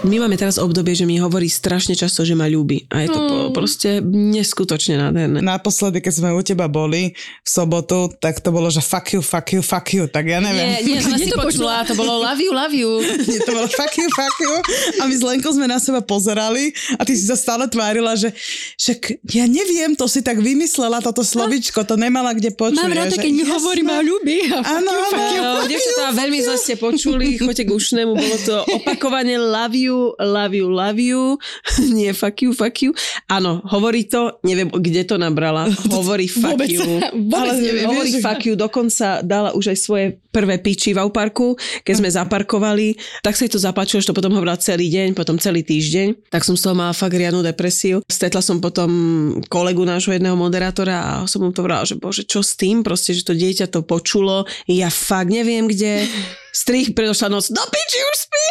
My máme teraz obdobie, že mi hovorí strašne často, že ma ľúbi. A je to po, proste neskutočne nádherné. Naposledy, keď sme u teba boli v sobotu, tak to bolo, že fuck you, fuck you, fuck you, tak ja neviem. Nie, nie, som si počula, to bolo love you, love you. Nie, to bolo fuck you, fuck you. A my s Lenkou sme na seba pozerali a ty si sa stále tvárila, že však ja neviem, to si tak vymyslela, toto slovičko, to nemala kde počuť. Mám rada, že keď mi hovorí, ma ľúbi. Áno, áno. No, devčatá, veľmi zle ste počuli, choďte k ušnému, bolo to opakovane love you, love you, love you, nie fuck you, fuck you. Áno, hovorí to, neviem, kde to nabrala, hovorí fuck Vôbec, you. vôbec Ale neviem. Hovorí vieš, fuck you, dokonca dala už aj svoje prvé piči v parku, keď sme zaparkovali, tak sa jej to zapáčilo, že to potom hovorila celý deň, potom celý týždeň. Tak som z toho mala fakt riadnu depresiu. Stretla som potom kolegu nášho jedného moderátora a som mu to vrala, že bože, čo s tým? Proste, že to dieťa to počulo. Ja fakt neviem, kde. Strich, predošla noc, do piči, už spí.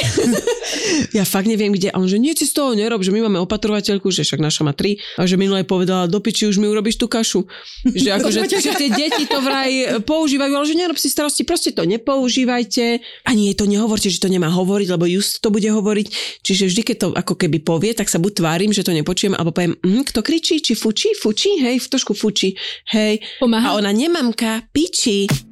ja fakt neviem, kde. A on, že si z toho nerob, že my máme opatrovateľku, že však naša má tri. A že minule povedala, do piči, už mi urobíš tú kašu. Že akože, že tie deti to vraj používajú, ale že nerob si starosti, proste to nepoužívajte. Ani jej to nehovorte, že to nemá hovoriť, lebo just to bude hovoriť. Čiže vždy, keď to ako keby povie, tak sa buď tvárim, že to nepočujem, alebo poviem, hm, kto kričí, či fučí, fučí, hej, trošku fučí, hej. Pomáha. A ona, nemamka, piči.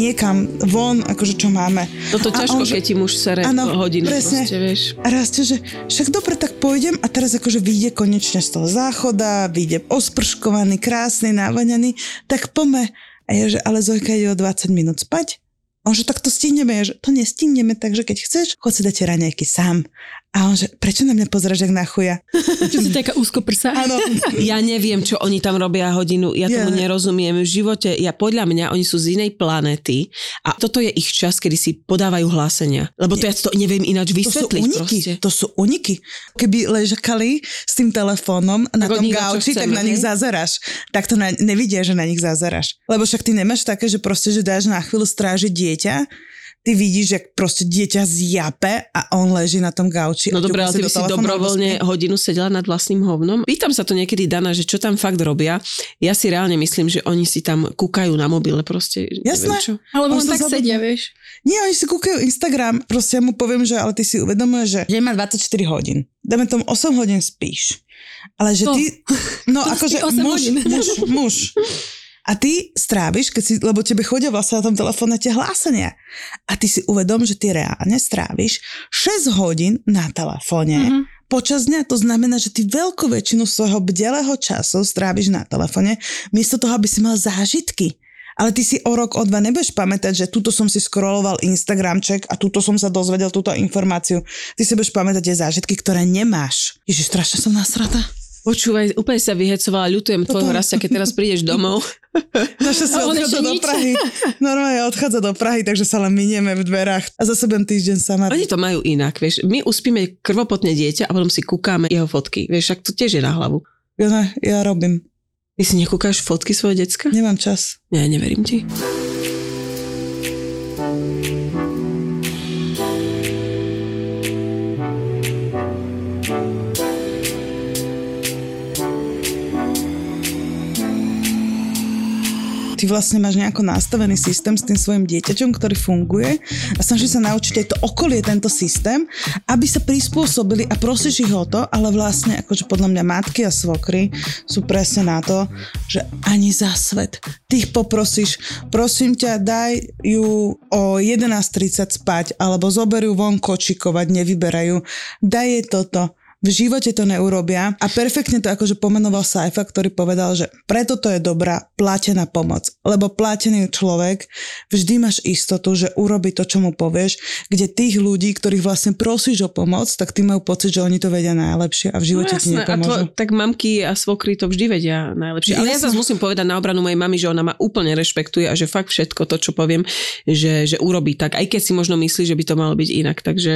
Niekam von, akože čo máme. No to A ťažko, on, keď ti muž sere Áno, hodinu, presne. proste, vieš. A rastie, že však dobre, tak pôjdem a teraz akože vyjde konečne z toho záchoda, vyjde osprškovaný, krásny, návaňaný, tak pome. A ja, že ale Zojka ide o 20 minút spať. On, že tak to stihneme. Ja, že to nestihneme, takže keď chceš, chod si dať tie raňajky sám. A on, že prečo na mňa pozeráš jak na chuja? Čo si taká úzko prsa. Áno. Ja neviem, čo oni tam robia hodinu, ja tomu Ja. nerozumiem. V živote, ja podľa mňa, oni sú z inej planéty a toto je ich čas, kedy si podávajú hlásenia. Lebo to ja to neviem ináč To sú vysvetliť uniky, proste. to sú uniky. Keby ležakali s tým telefónom na Tak tom gauči, tak chceme, na nich zazeráš. Tak to na, nevidia, že na nich zazeráš. Lebo však ty nemáš také, že proste, že dáš na chvíľu strážiť dieťa, ty vidíš, že proste dieťa zjape a on leží na tom gauči. No dobré, ale ty by si dobrovoľne hodinu sedela nad vlastným hovnom. Pýtam sa to niekedy Dana, že čo tam fakt robia. Ja si reálne myslím, že oni si tam kúkajú na mobile proste. Jasné. Neviem čo. Alebo On on tak zabudne. sedia, vieš. Nie, oni si kúkajú Instagram. Proste ja mu poviem, že ale ty si uvedomuješ, že deň má 24 hodín. Dáme tomu 8 hodín spíš. Ale že To. ty... No akože spí 8 muž, hodín. muž, muž. A ty stráviš, keď si, lebo tebe chodia vlastne na tom telefóne tie hlásenia. A ty si uvedom, že ty reálne stráviš 6 hodín na telefóne. Mhm. Počas dňa to znamená, že ty veľkú väčšinu svojho bdelého času stráviš na telefóne, miesto toho, aby si mal zážitky. Ale ty si o rok, o dva nebudeš pamätať, že tuto som si scrolloval Instagramček a tuto som sa dozvedel túto informáciu. Ty si budeš pamätať tie zážitky, ktoré nemáš. Ježiš, strašne som nasrata. Počúvaj, úplne sa vyhecovala, ľutujem tvojho Toto- rastia, keď teraz prídeš domov. Naša sa odchádza do nič. Prahy. Normálne odchádza do Prahy, takže sa len minieme v dverách. A zase budem týždeň sama. Oni to majú inak, vieš. My uspíme krvopotné dieťa a potom si kúkáme jeho fotky. Vieš, však to tiež je na hlavu. Ja, ne, ja robím. Ty si nekúkáš fotky svojho decka? Nemám čas. Nie, neverím ti. Ty vlastne máš nejako nastavený systém s tým svojim dieťaťom, ktorý funguje a snažíš sa naučiť aj to okolie tento systém, aby sa prispôsobili a prosíš ich o to, ale vlastne akože podľa mňa matky a svokry sú presne na to, že ani za svet. Ty ich poprosíš, prosím ťa, daj ju o 11.30 spať, alebo zoberú von kočikovať, nevyberajú. Daj jej toto v živote to neurobia a perfektne to akože pomenoval Saifa, ktorý povedal, že preto to je dobrá platená pomoc, lebo platený človek vždy máš istotu, že urobí to, čo mu povieš, kde tých ľudí, ktorých vlastne prosíš o pomoc, tak ty majú pocit, že oni to vedia najlepšie a v živote ti No a nepomôžu. tvo, tak mamky a svokry to vždy vedia najlepšie. Ale ja Jasné. zase musím povedať na obranu mojej mamy, že ona ma úplne rešpektuje a že fakt všetko to, čo poviem, že, že urobí tak. Aj keď si možno myslí, že by to malo byť inak. Takže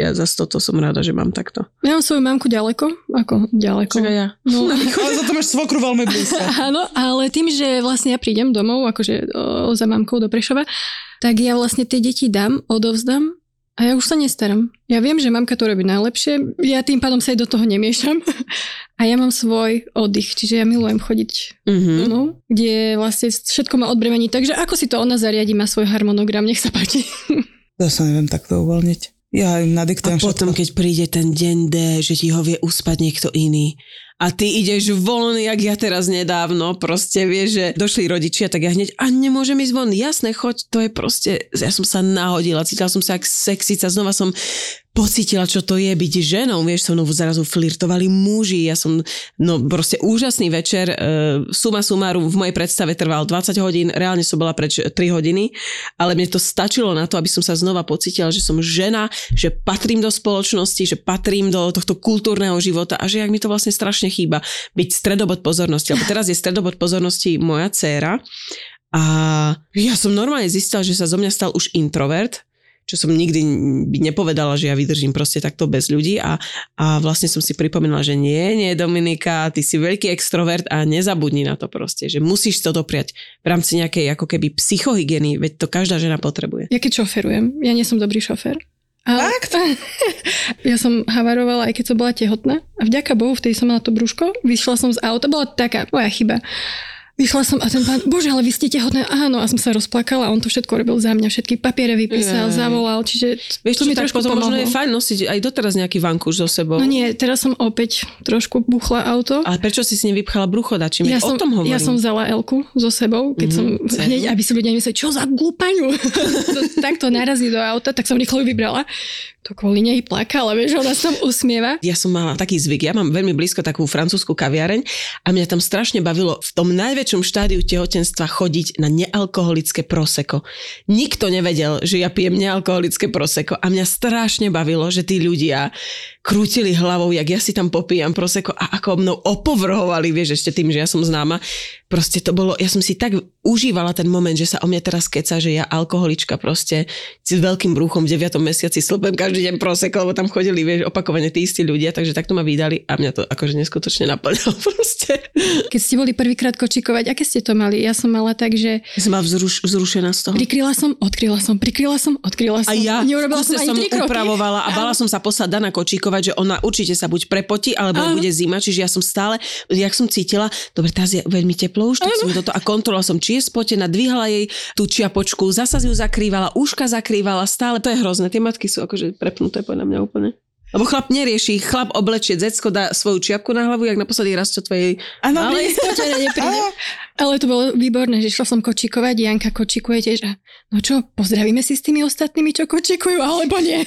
ja zase toto som rada, že mám takto. Ja mám svoju svoju mamku ďaleko. Ako ďaleko? Čakaj ja. No, Ale za to máš svokru veľmi blízko. áno, ale tým, že vlastne ja prídem domov, akože o, za mamkou do Prešova, tak ja vlastne tie deti dám, odovzdám a ja už sa nestaram. Ja viem, že mamka to robí najlepšie, ja tým pádom sa aj do toho nemiešam. A ja mám svoj oddych, čiže ja milujem chodiť Mhm. no, kde vlastne všetko ma odbremení. Takže ako si to ona zariadi, má svoj harmonogram, nech sa páči. Ja sa neviem takto uvoľniť. Ja im A potom, všetko. keď príde ten deň D, že ti ho vie uspať niekto iný. A ty ideš von, jak ja teraz nedávno, proste vieš, že došli rodičia, tak ja hneď, a nemôžem ísť von, jasné, choď, to je proste, ja som sa nahodila, cítila som sa jak sexica, znova som pocítila, čo to je byť ženou, vieš, so mnou zrazu flirtovali muži, ja som, no proste úžasný večer, e, suma sumárum v mojej predstave trval 20 hodín, reálne som bola preč 3 hodiny, ale mne to stačilo na to, aby som sa znova pocítila, že som žena, že patrím do spoločnosti, že patrím do tohto kultúrneho života a že jak mi to vlastne strašne chýba byť stredobod pozornosti. Lebo teraz je stredobod pozornosti moja dcéra a ja som normálne zistila, že sa zo mňa stal už introvert, čo som nikdy by nepovedala, že ja vydržím proste takto bez ľudí a, a vlastne som si pripomenula, že nie, nie Dominika, ty si veľký extrovert a nezabudni na to proste, že musíš to dopriať v rámci nejakej ako keby psychohygieny, veď to každá žena potrebuje. Ja keď šoferujem, ja nie som dobrý šofer. A Fakt? ja som havarovala, aj keď som bola tehotná. A vďaka Bohu, vtedy som mala to brúško, vyšla som z auta, bola taká moja chyba. Vyšla som a ten pán, bože, ale vy ste tehotná, áno, a som sa rozplakala on to všetko robil za mňa, všetky papiere vypísal, Jaj. zavolal, čiže Vieš to čo, mi trošku potom možno pomohlo. je fajn nosiť aj doteraz nejaký vankúš so sebou. No nie, teraz som opäť trošku buchla auto. Ale prečo si si nevypchala bruchoda? Čím ja o som, tom hovorím? ja som vzala Elku so sebou, keď Mhm, som hneď, aby si ľudia nemysleli, čo za glúpaňu. Takto narazí do auta, tak som rýchlo ju vybrala. To kvôli nej plakala, vieš, ona sa tam usmieva. ja som mala taký zvyk, ja mám veľmi blízko takú francúzsku kaviareň a mňa tam strašne bavilo v tom najväčšom štádiu tehotenstva chodiť na nealkoholické proseko. Nikto nevedel, že ja pijem nealkoholické proseko a mňa strašne bavilo, že tí ľudia krútili hlavou, jak ja si tam popíjam proseko a ako mnou opovrhovali, vieš, ešte tým, že ja som známa. Proste to bolo, ja som si tak užívala ten moment, že sa o mňa teraz keca, že ja alkoholička proste s veľkým brúchom v 9. mesiaci slúbem každý deň proseko, lebo tam chodili, vieš, opakovane tí istí ľudia, takže takto ma vydali a mňa to akože neskutočne naplňalo proste. Keď ste boli prvýkrát kočikovať, aké ste to mali? Ja som mala tak, že Ja som vzruš, vzrušená z toho. prikryla som, odkryla som, prikryla som, odkryla som. A ja Neurobila som ani som upravovala a bala som sa poslať Dana kočíkovať, že ona určite sa buď prepotí, alebo Áno. bude zima, čiže ja som stále, jak som cítila, dobre, teraz je veľmi teplo už, tak som do toho a kontrolovala som, či je spotená, dvíhala jej tú čiapočku, zasa ju zakrývala, úška zakrývala, stále, to je hrozné, tie matky sú akože prepnuté podľa mňa úplne. Lebo chlap nerieši, chlap oblečie decko, dá svoju čiapku na hlavu, jak naposledy raz čo tvojej Áno. Spotené nepríde. Ale to bolo výborné, že šla som kočikovať, Janka kočikuje tiež a no čo, pozdravíme si s tými ostatnými, čo kočikujú, alebo nie?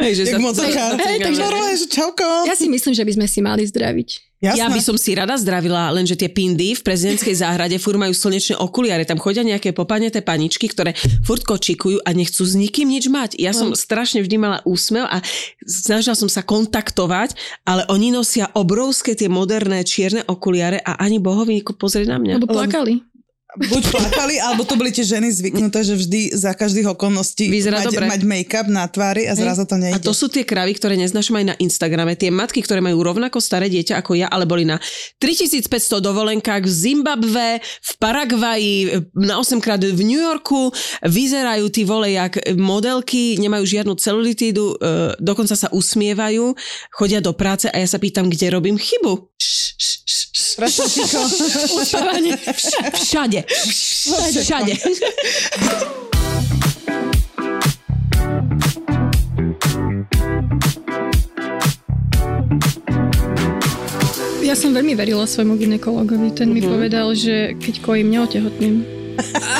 Hej, že Jak motorkár. Hej, takže- Normálne, že čauko. Ja si myslím, že by sme si mali zdraviť. Jasné. Ja by som si rada zdravila, lenže tie pindy v prezidentskej záhrade furt majú slnečné okuliare. Tam chodia nejaké popaneté paničky, ktoré furt kočikujú a nechcú s nikým nič mať. Ja som strašne vždy mala úsmev a snažila som sa kontaktovať, ale oni nosia obrovské tie moderné čierne okuliare a ani bohovi pozrieť na mňa. Lebo plakali. Buď plakali, alebo to boli tie ženy zvyknuté, že vždy za každých okolností Vyzerá mať, dobre. mať make-up na tvári a zrazu to nejde. A to sú tie kravy, ktoré neznášam aj na Instagrame. Tie matky, ktoré majú rovnako staré dieťa ako ja, ale boli na 3500 dovolenkách v Zimbabve, v Paraguaji, na 8 krát v New Yorku. Vyzerajú tí vole jak modelky, nemajú žiadnu celulitídu, e, dokonca sa usmievajú, chodia do práce a ja sa pýtam, kde robím chybu. Strašne ticho. Uspávanie. Všade. Všade. Ja som veľmi verila svojmu ginekologovi. Ten mi povedal, že keď kojím, neotehotním.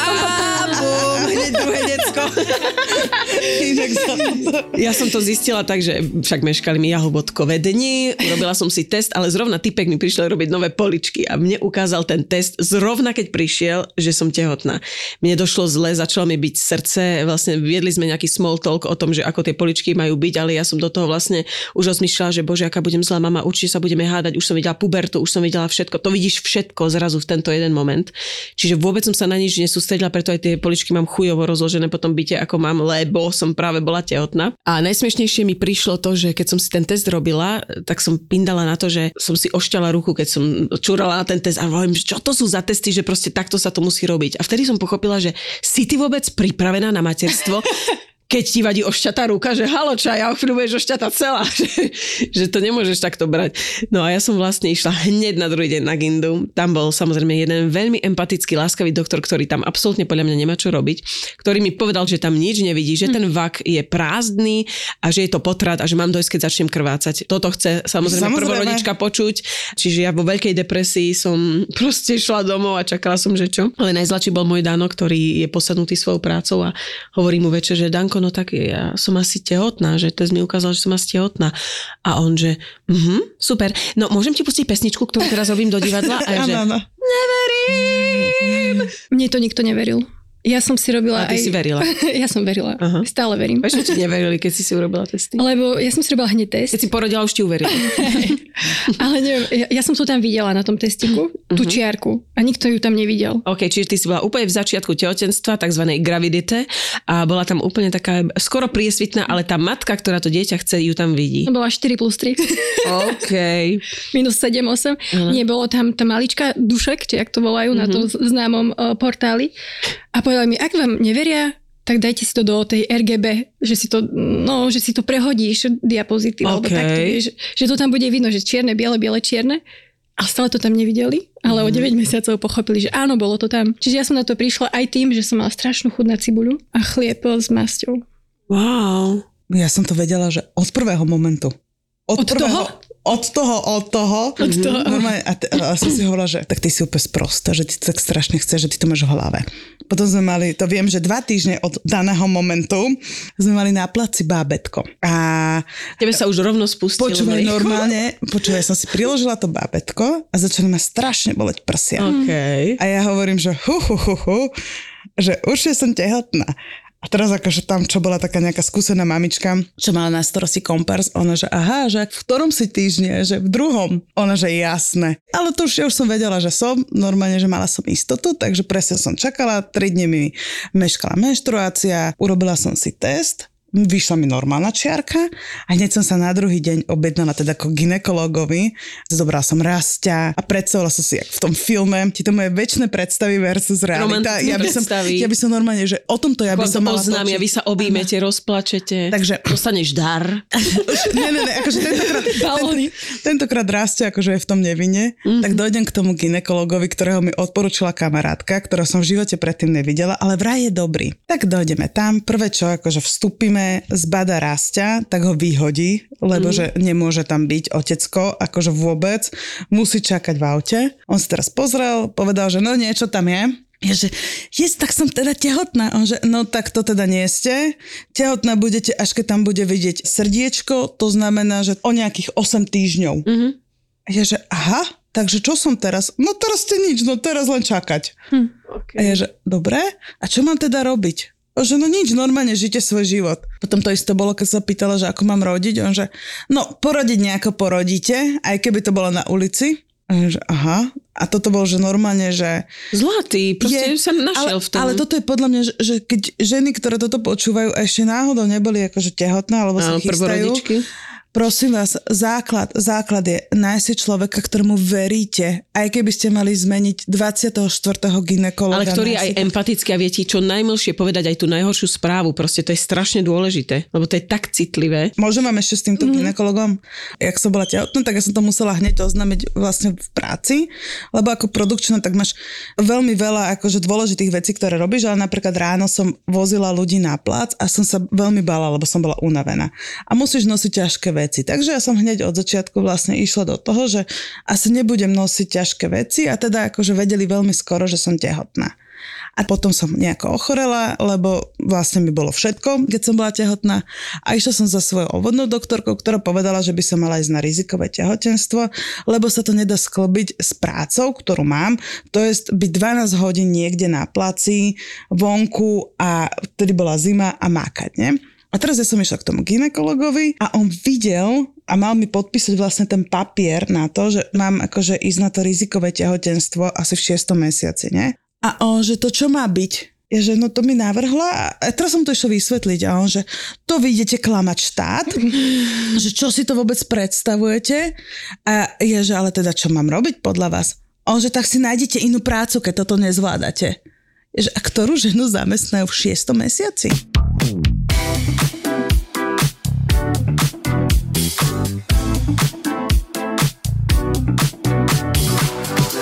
Ja som to zistila tak, že však meškali mi jahobotkové dni, urobila som si test, ale zrovna typek mi prišiel robiť nové poličky a mne ukázal ten test zrovna keď prišiel, že som tehotná. Mne došlo zle, začalo mi byť srdce, vlastne viedli sme nejaký small talk o tom, že ako tie poličky majú byť, ale ja som do toho vlastne už rozmýšľala, že bože, aká budem zlá mama, určite sa budeme hádať, už som videla pubertu, už som videla všetko, to vidíš všetko zrazu v tento jeden moment. Čiže vôbec som sa na nič nesústredila, preto aj tie poličky mám chujovo rozložené po tom byte, ako mám, lebo som práve bola tehotná. A najsmiešnejšie mi prišlo to, že keď som si ten test robila, tak som pindala na to, že som si ošťala ruku, keď som čúrala na ten test a hovorím, čo to sú za testy, že proste takto sa to musí robiť. A vtedy som pochopila, že si ty vôbec pripravená na materstvo, keď ti vadí ošťatá ruka, že halo čaj, a budeš ošťatá celá, že, že to nemôžeš takto brať. No a ja som vlastne išla hneď na druhý deň na Gindu. Tam bol samozrejme jeden veľmi empatický, láskavý doktor, ktorý tam absolútne podľa mňa nemá čo robiť, ktorý mi povedal, že tam nič nevidí, že ten vak je prázdny a že je to potrat a že mám dojsť, keď začnem krvácať. Toto chce samozrejme, samozrejme. prvorodička počuť, čiže ja vo veľkej depresii som proste šla domov a čakala som, že čo. Ale najzlačí bol môj Dano, ktorý je posadnutý svojou prácou a hovorí mu večer, že Danko, no tak ja som asi tehotná, že test mi ukázal, že som asi tehotná. A on, že mhm, super, no môžem ti pustiť pesničku, ktorú teraz robím do divadla? A ja, že neverím. Mne to nikto neveril. Ja som si robila A ty aj... si verila. ja som verila. Aha. Stále verím. Prečo ti neverili, keď si si urobila testy? Lebo ja som si robila hneď test. Keď si porodila, už ti uverili. Ale neviem, ja, ja som to tam videla na tom testiku, tú Mhm. čiarku. A nikto ju tam nevidel. OK, čiže ty si bola úplne v začiatku tehotenstva, tzv. gravidite a bola tam úplne taká skoro priesvitná, ale tá matka, ktorá to dieťa chce, ju tam vidí. To bola 4 plus 3. OK. minus 7, 8. Áno. Nie, bolo tam tá malička dušek, či jak to volajú na tom Mhm. známom uh, portáli. A povedali mi, ak vám neveria, tak dajte si to do tej RGB, že si to, no, že si to prehodíš diapozitív, alebo OK. takto, vieš, že to tam bude vidno, že čierne, biele, biele, čierne. A stále to tam nevideli, ale o 9 mesiacov pochopili, že áno, bolo to tam. Čiže ja som na to prišla aj tým, že som mala strašnú chuť na cibuľu a chlieb s masťou. Wow. Ja som to vedela, že od prvého momentu. Od, Od prvého, toho? Od toho, od toho. Od toho. Normálne, a, t- a som si hovorila, že tak ty si úplne sprostá, že ty to tak strašne chceš, že ty to máš v hlave. Potom sme mali, to viem, že dva týždne od daného momentu sme mali na placi bábetko. A Tebe sa už rovno spustilo. počúvaj normálne, počúvaj, som si priložila to bábetko a začali ma strašne boleť prsia. OK. A ja hovorím, že hu, hu, hu, hu, že určite som tehotná. A teraz akože tam, čo bola taká nejaká skúsená mamička, čo mala na starosti kompars, ona, že aha, že v ktorom si týždne, že v druhom. Ona, že jasné. Ale to už, ja už som vedela, že som, normálne, že mala som istotu, takže presne som čakala, 3 dni mi meškala menštruácia, urobila som si test, vyšla mi normálna čiarka a hneď som sa na druhý deň objednala teda ako ginekologovi. Zobrala som rastia a predstavila som si, jak v tom filme, ti to moje väčšie predstavy versus realita. Ja by, som, predstavy. ja by som normálne, že o tomto ja by Vám som mala oznámia, točiť. vy sa objímete, rozplačete. Takže- Dostaneš dar. Ne, ne, ne, akože tentokrát, tento, tentokrát rastia, akože je v tom nevine, mm-hmm. tak dojdem k tomu ginekologovi, ktorého mi odporúčila kamarátka, ktorá som v živote predtým nevidela, ale vraj je dobrý. Tak dojdeme tam, prvé čo, akože vstúpime, zbada rastia, tak ho vyhodí, lebo mm-hmm. že nemôže tam byť otecko, akože vôbec, musí čakať v aute. On si teraz pozrel, povedal, že no niečo tam je, ja, že yes, tak som teda tehotná. On že, no tak to teda nie ste. Tehotná budete, až keď tam bude vidieť srdiečko, to znamená, že o nejakých 8 týždňov. Mhm. A ja, že aha, takže čo som teraz? No teraz ste nič, no teraz len čakať. A ja, že dobre, a čo mám teda robiť? Že no nič, normálne žite svoj život. Potom to isté bolo, keď sa pýtala, že ako mám rodiť. On že, no porodiť nejako porodíte, aj keby to bolo na ulici. A že aha. A toto bol, že normálne, že Zlatý, proste sa našiel ale, v tom. Ale toto je podľa mňa, že, že keď ženy, ktoré toto počúvajú ešte náhodou neboli akože tehotné alebo sa Áno, chystajú, prvorodičky. Prosím vás, základ, základ je nájsť si človeka, ktorému veríte, aj keby ste mali zmeniť 24. ginekologa. Ale ktorý je aj empatický a vie ti čo najmilšie povedať aj tú najhoršiu správu. Proste to je strašne dôležité, lebo to je tak citlivé. Môžem vám ešte s týmto mm. ginekologom? Jak som bola tehotná, tak ja som to musela hneď oznámiť vlastne v práci, lebo ako produkčná, tak máš veľmi veľa akože dôležitých vecí, ktoré robíš, ale napríklad ráno som vozila ľudí na plac a som sa veľmi bála, lebo som bola unavená. A musíš nosiť ťažké veci. Takže ja som hneď od začiatku vlastne išla do toho, že asi nebudem nosiť ťažké veci a teda akože vedeli veľmi skoro, že som tehotná. A potom som nejako ochorela, lebo vlastne mi bolo všetko, keď som bola tehotná. A išla som za svojou obvodnou doktorkou, ktorá povedala, že by som mala ísť na rizikové tehotenstvo, lebo sa to nedá sklbiť s prácou, ktorú mám. To je byť 12 hodín niekde na placi, vonku a vtedy bola zima a mákať, nie? A teraz ja som išla k tomu ginekologovi a on videl a mal mi podpísať vlastne ten papier na to, že mám akože ísť na to rizikové tehotenstvo asi v 6. mesiaci, nie? A on, že to čo má byť? Ja, že no to mi navrhla a teraz som to išla vysvetliť a on, že to vy idete klamať štát, že čo si to vôbec predstavujete a ja, že ale teda čo mám robiť podľa vás? On, že tak si nájdete inú prácu, keď toto nezvládate. Ja, že, a ktorú ženu zamestnajú v šiestom mesiaci?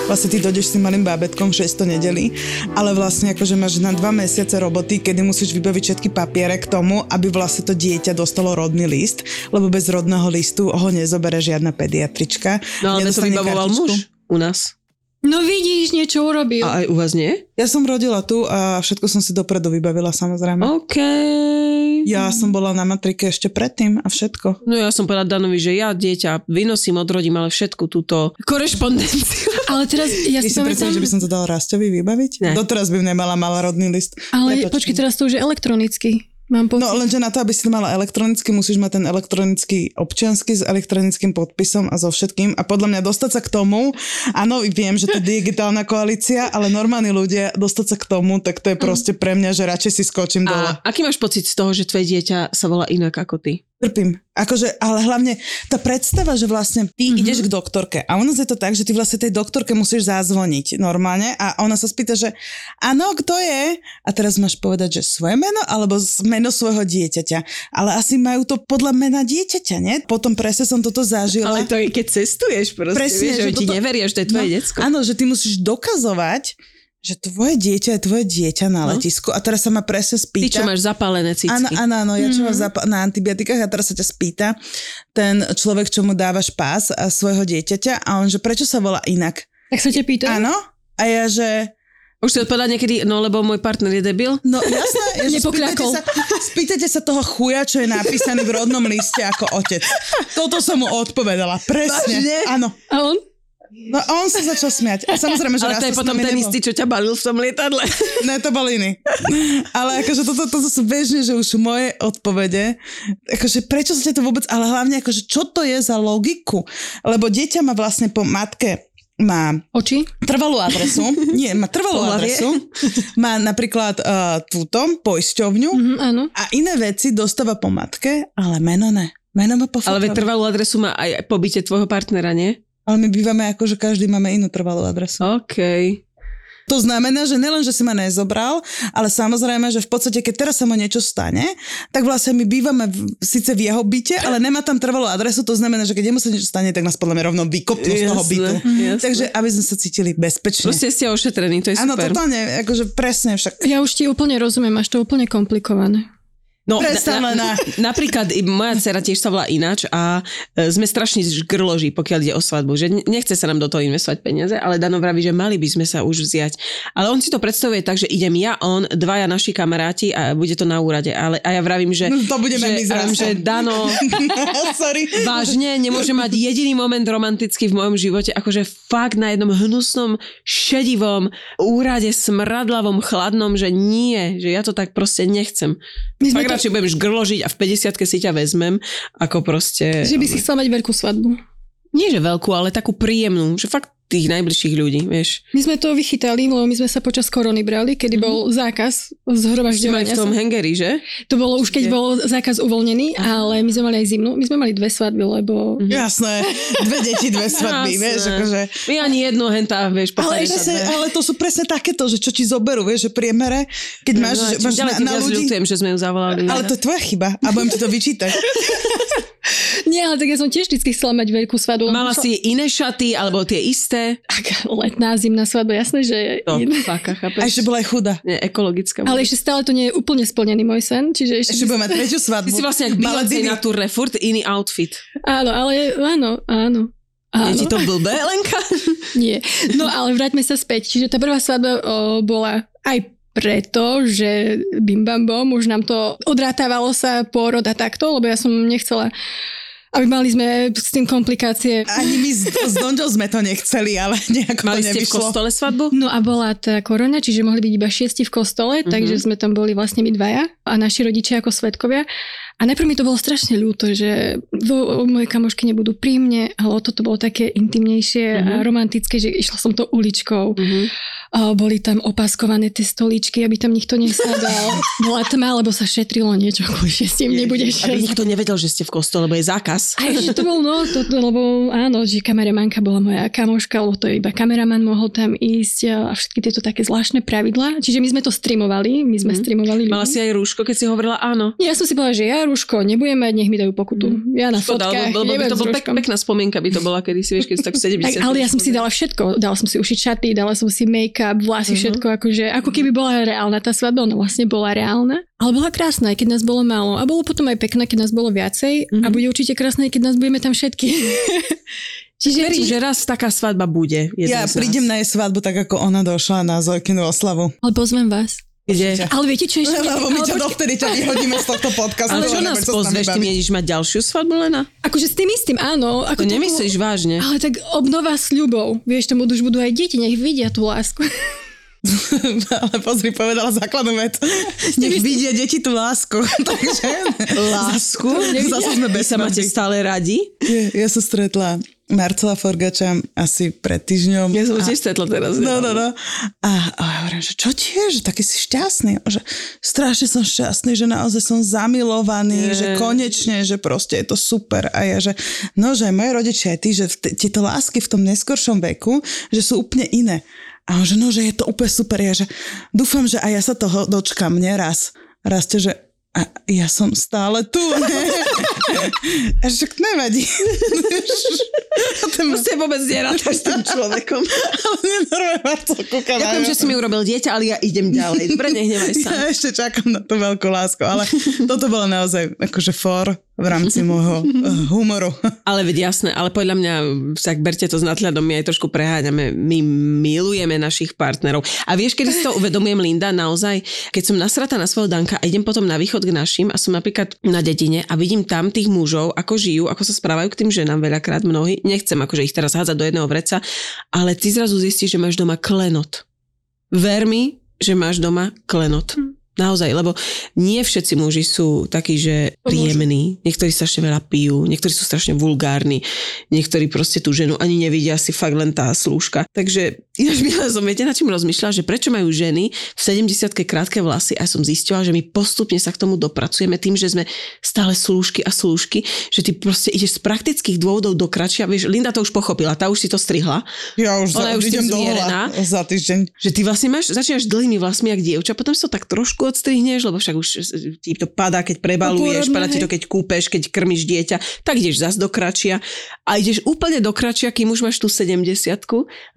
Vlastne ty dojdeš s tým malým bábetkom 600 nedeli, ale vlastne akože máš na dva mesiace roboty, kedy musíš vybaviť všetky papiere k tomu, aby vlastne to dieťa dostalo rodný list, lebo bez rodného listu ho nezobere žiadna pediatrička. No ale to vybavoval kartičku. muž u nás. No vidíš, niečo urobil. A aj u vás nie? Ja som rodila tu a všetko som si dopredu vybavila samozrejme. OK. Ja som bola na matrike ešte predtým a všetko. No ja som povedala Danovi, že ja dieťa vynosím, odrodím, ale všetku túto korešpondenciu. Ale teraz, ja Ty si si predstavíš, že by som to dala Rastovi vybaviť? Ne. Doteraz by nemala mala rodný list. Ale Prepač. počkej, teraz to už je elektronicky. Mám pocit. No lenže na to, aby si to mala elektronicky, musíš mať ten elektronický občiansky s elektronickým podpisom a so všetkým. A podľa mňa dostať sa k tomu, áno, viem, že to je digitálna koalícia, ale normálni ľudia dostať sa k tomu, tak to je proste pre mňa, že radšej si skočím dole. A aký máš pocit z toho, že tvoje dieťa sa volá inak ako ty? Trpím. Akože, ale hlavne tá predstava, že vlastne ty mm-hmm. ideš k doktorke a u nás je to tak, že ty vlastne tej doktorke musíš zazvoniť normálne a ona sa spýta, že áno, kto je? A teraz máš povedať, že svoje meno alebo z- meno svojho dieťaťa. Ale asi majú to podľa mena dieťaťa, nie? Potom presne som toto zažila. Ale to je, keď cestuješ proste, Presne, vieš, že, že ti toto- neveria, že to je tvoje no, decko. Áno, že ty musíš dokazovať, že tvoje dieťa je tvoje dieťa na No. letisku a teraz sa ma presne Ty, spýta. čo máš zapálené cicky. Áno, áno, áno, ja čo mám zap- na antibiotikách a teraz sa ťa spýta ten človek, čo mu dávaš pás a svojho dieťaťa a on, že prečo sa volá inak? Tak sa ťa pýtam. Áno? A ja, že Už si odpovedala niekedy, no lebo môj partner je debil? no jasné, spýtajte Nepokľakol. sa, spýtajte sa toho chuja, čo je napísaný v rodnom liste ako otec. Toto som mu odpovedala, presne. Vážne? Áno. A on? No a on sa začal smiať. A samozrejme, že Ale to je potom ten istý, čo ťa balil v tom lietadle. Ne, to bol iný. Ale akože toto, toto sú bežne, že už moje odpovede. Akože prečo ste to vôbec, ale hlavne akože čo to je za logiku? Lebo dieťa má vlastne po matke má Oči? trvalú adresu, nie, má trvalú Pohlavie. adresu, má napríklad uh, túto poisťovňu Mhm, áno. a iné veci dostáva po matke, ale meno ne. Meno má po Ale veď trvalú adresu má aj pobyte tvojho partnera, nie? Ale my bývame ako, že každý máme inú trvalú adresu. OK. To znamená, že nielen, že si ma nezobral, ale samozrejme, že v podstate, keď teraz sa mu niečo stane, tak vlastne my bývame v, síce v jeho byte, ale nemá tam trvalú adresu, to znamená, že keď jemu sa niečo stane, tak nás podľa mňa rovno vykopnú z toho bytu. jasné. Takže aby sme sa cítili bezpečne. Proste ste ošetrení, to je Áno, super. totálne, akože presne však. Ja už ti úplne rozumiem, máš to úplne komplikované. No, len na- napríklad moja dcera tiež sa volá ináč a e, sme strašne žgrloží, pokiaľ ide o svadbu, že ne- nechce sa nám do toho investovať peniaze, ale Dano vraví, že mali by sme sa už vziať. Ale on si to predstavuje tak, že idem ja, on, dvaja naši kamaráti a bude to na úrade. Ale, a ja vravím, že, No, to budeme že, my že Dano, Sorry. vážne, nemôže mať jediný moment romantický v mojom živote, akože fakt na jednom hnusnom, šedivom úrade, smradlavom, chladnom, že nie, že ja to tak proste nechcem. My sme radšej budem žgrložiť a v 50 si ťa vezmem, ako proste... Že by si chcel mať veľkú svadbu. Nie, že veľkú, ale takú príjemnú, že fakt tých najbližších ľudí, vieš. My sme to vychytali, lebo my sme sa počas korony brali, kedy bol zákaz Ste mali zhromažďovania v tom hangeri, že? To bolo už, keď bol zákaz uvoľnený, ale my sme mali aj zimnú. My sme mali dve svadby, lebo... Jasné, dve deti, dve svadby, Jasné. vieš, akože... My ani jedno hentá, vieš, Ale, dve. ale to sú presne takéto, že čo ti zoberú, vieš, že priemere, keď máš, No, že čím máš na, na ľudí... ľutujem, že sme ju zavolali. Ale to je tvoja chyba a budem ti to vyčítať. Nie, ale tak ja som tiež vždy chcela mať veľkú svadbu. Mala si iné šaty, alebo tie isté? Ak letná, zimná svadba, jasné, že je To, iné. faka, chápeš? A ešte bola aj chuda. Nie, ekologická. Ale ešte stále to nie je úplne splnený môj sen, čiže ešte... Ešte budem mať tretiu Ty svadbu. si vlastne ako Beyoncé na turné, furt iný outfit. Áno, ale áno, áno. Je Áno. ti to blbé, Lenka? Nie. No ale vráťme sa späť. Čiže tá prvá svadba o, bola aj preto, že bim bam bom, už nám to odrátávalo sa pôrod a takto, lebo ja som nechcela Aby mali sme s tým komplikácie. Ani my s, s Donďou sme to nechceli, ale nejako Mali to ste v nevyšlo. kostole svadbu? No a bola tá korona, čiže mohli byť iba šiesti v kostole, mm-hmm. takže sme tam boli vlastne my dvaja a naši rodičia ako svetkovia. A najprv mi to bolo strašne ľúto, že vo, moje kamošky nebudú pri mne, ale o toto bolo také intimnejšie mm-hmm. a romantické, že išla som to uličkou. Mhm. A boli tam opaskované tie stoličky, aby tam nikto nesadal. Bola tma, lebo sa šetrilo niečo, kvôli šiestim nebudeš. Aby nikto nevedel, že ste v kostole, lebo je zákaz. A ešte to bol, no, to, lebo áno, že kameramanka bola moja kamoška, lebo to iba kameraman mohol tam ísť a všetky tieto také zvláštne pravidlá. Čiže my sme to streamovali, my sme Mhm. streamovali ľudí. Mala si aj rúško, keď si hovorila áno. Ja som si povedala, že ja rúško nebudem mať, nech mi dajú pokutu. Ja na Škoda, fotkách, lebo, lebo by to s bola pek, pekná spomienka by to bola, kedy si vieš, keď si tak 70. Tak, ale ja som si dala všetko. Dala som si ušiť šaty, dala som si make-up, vlasy, Mhm. všetko. Akože, ako keby bola reálna tá svadba, ona vlastne bola reálna. Ale bola krásna, aj keď nás bolo málo. A bolo potom aj pekné, keď nás bolo viacej. A Mhm. bude určite krásne, aj keď nás budeme tam všetky. čiže, Verím, čiže, že raz taká svadba bude. Ja prídem na jej svadbu tak, ako ona došla na Zojkinu oslavu. ale pozvem vás. Kde? Ale viete, čo ešte? Lebo my ťa dovtedy ťa vyhodíme z tohto podcastu. Ale čo nás sa pozveš, ty mieniš mať ďalšiu svadbu, Lena? akože s tým istým, áno. Ako To nemyslíš vážne. Ale tak obnova sľubov. Vieš, tomu už budú aj deti, nech vidia tú lásku. Ale pozri, povedala základnú vec. Nech vidia deti tú lásku. Takže... Lásku? Zase sme bez sa máte stále radi? Ja, ja som stretla Marcela Forgača asi pred týždňom. Ja som tiež stretla teraz. No, no, no. A, a ja hovorím, že čo tiež, taký si šťastný. Že strašne som šťastný, že naozaj som zamilovaný, Je. že konečne, že proste je to super. A ja, že no, že moje rodičia, aj ty, že t- tieto lásky v tom neskoršom veku, že sú úplne iné. A on, že no, že je to úplne super. Ja, že dúfam, že aj ja sa toho dočkam neraz. Raz, že a ja som stále tu. a že nevadí. ten Proste vôbec nerátaš s tým človekom. ale nenormálne Ďakujem, že si mi urobil dieťa, ale ja idem ďalej. Dobre, nehnevaj sa. Ja ešte čakám na tú veľkú lásku, ale toto bolo naozaj akože for v rámci môjho uh, humoru. Ale veď jasné, ale podľa mňa, tak berte to s nadhľadom, my aj trošku preháňame, my milujeme našich partnerov. A vieš, kedy si to uvedomujem, Linda, naozaj, keď som nasratá na svojho Danka a idem potom na východ k našim a som napríklad na dedine a vidím tam tých mužov, ako žijú, ako sa správajú k tým ženám veľakrát mnohí, nechcem akože ich teraz hádzať do jedného vreca, ale ty zrazu zistíš, že máš doma klenot. Ver mi, že máš doma klenot. Naozaj, lebo nie všetci muži sú takí, že príjemní. Niektorí strašne veľa pijú, niektorí sú strašne vulgárni, niektorí proste tú ženu ani nevidia, si fakt len tá slúžka. Takže ináč by som, viete, na čím rozmýšľala, že prečo majú ženy v 70 krátke vlasy a som zistila, že my postupne sa k tomu dopracujeme tým, že sme stále slúžky a slúžky, že ty proste ideš z praktických dôvodov do kračia. Vieš, Linda to už pochopila, tá už si to strihla, Ja už, Ona za, už idem do za týždeň. že ty vlastne máš, začínaš dlhými vlasmi jak dievča, potom si to tak trošku odstrihneš, lebo však už ti to padá, keď prebaluješ, padá ti to, keď kúpeš, keď krmiš dieťa, tak ideš zas do kračia a ideš úplne do kračia, kým už máš tú 70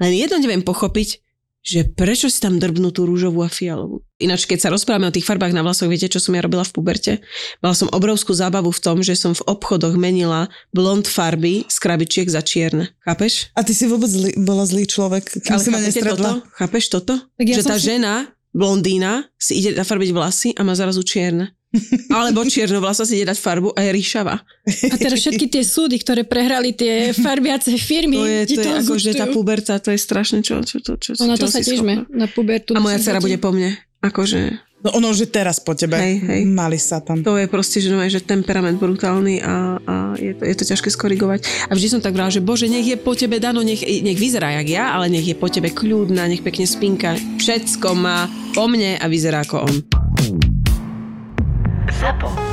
len jedno neviem pochopiť, že prečo si tam drbnú tú rúžovú a fialovú. Ináč, keď sa rozprávame o tých farbách na vlasoch, viete, čo som ja robila v puberte? Mala som obrovskú zábavu v tom, že som v obchodoch menila blond farby z krabičiek za čierne. Chápeš? A ty si vôbec zlý, bola zlý človek, kým si ma chápete toto? Chápeš toto? Tak ja že tá si- žena, blondína, si ide nafarbiť vlasy a má zrazu čierne. Alebo čiernovlasa si ide dať farbu a je ríšava. A teraz všetky tie súdy, ktoré prehrali tie farbiace firmy, To je, to je ako, že tá puberta, to je strašné, čo, čo, čo, čo, No na to sa si tiež schopná. na pubertu. A moja dcera bude po mne. Akože, No ono, že teraz po tebe. Hej, hej. Mali sa tam. To je proste, že, no, že temperament brutálny a, a je, to, je to ťažké skorigovať. A vždy som tak brala, že bože, nech je po tebe dano, nech, nech vyzerá jak ja, ale nech je po tebe kľudná, nech pekne spinka. Všetko má po mne a vyzerá ako on. Zapo.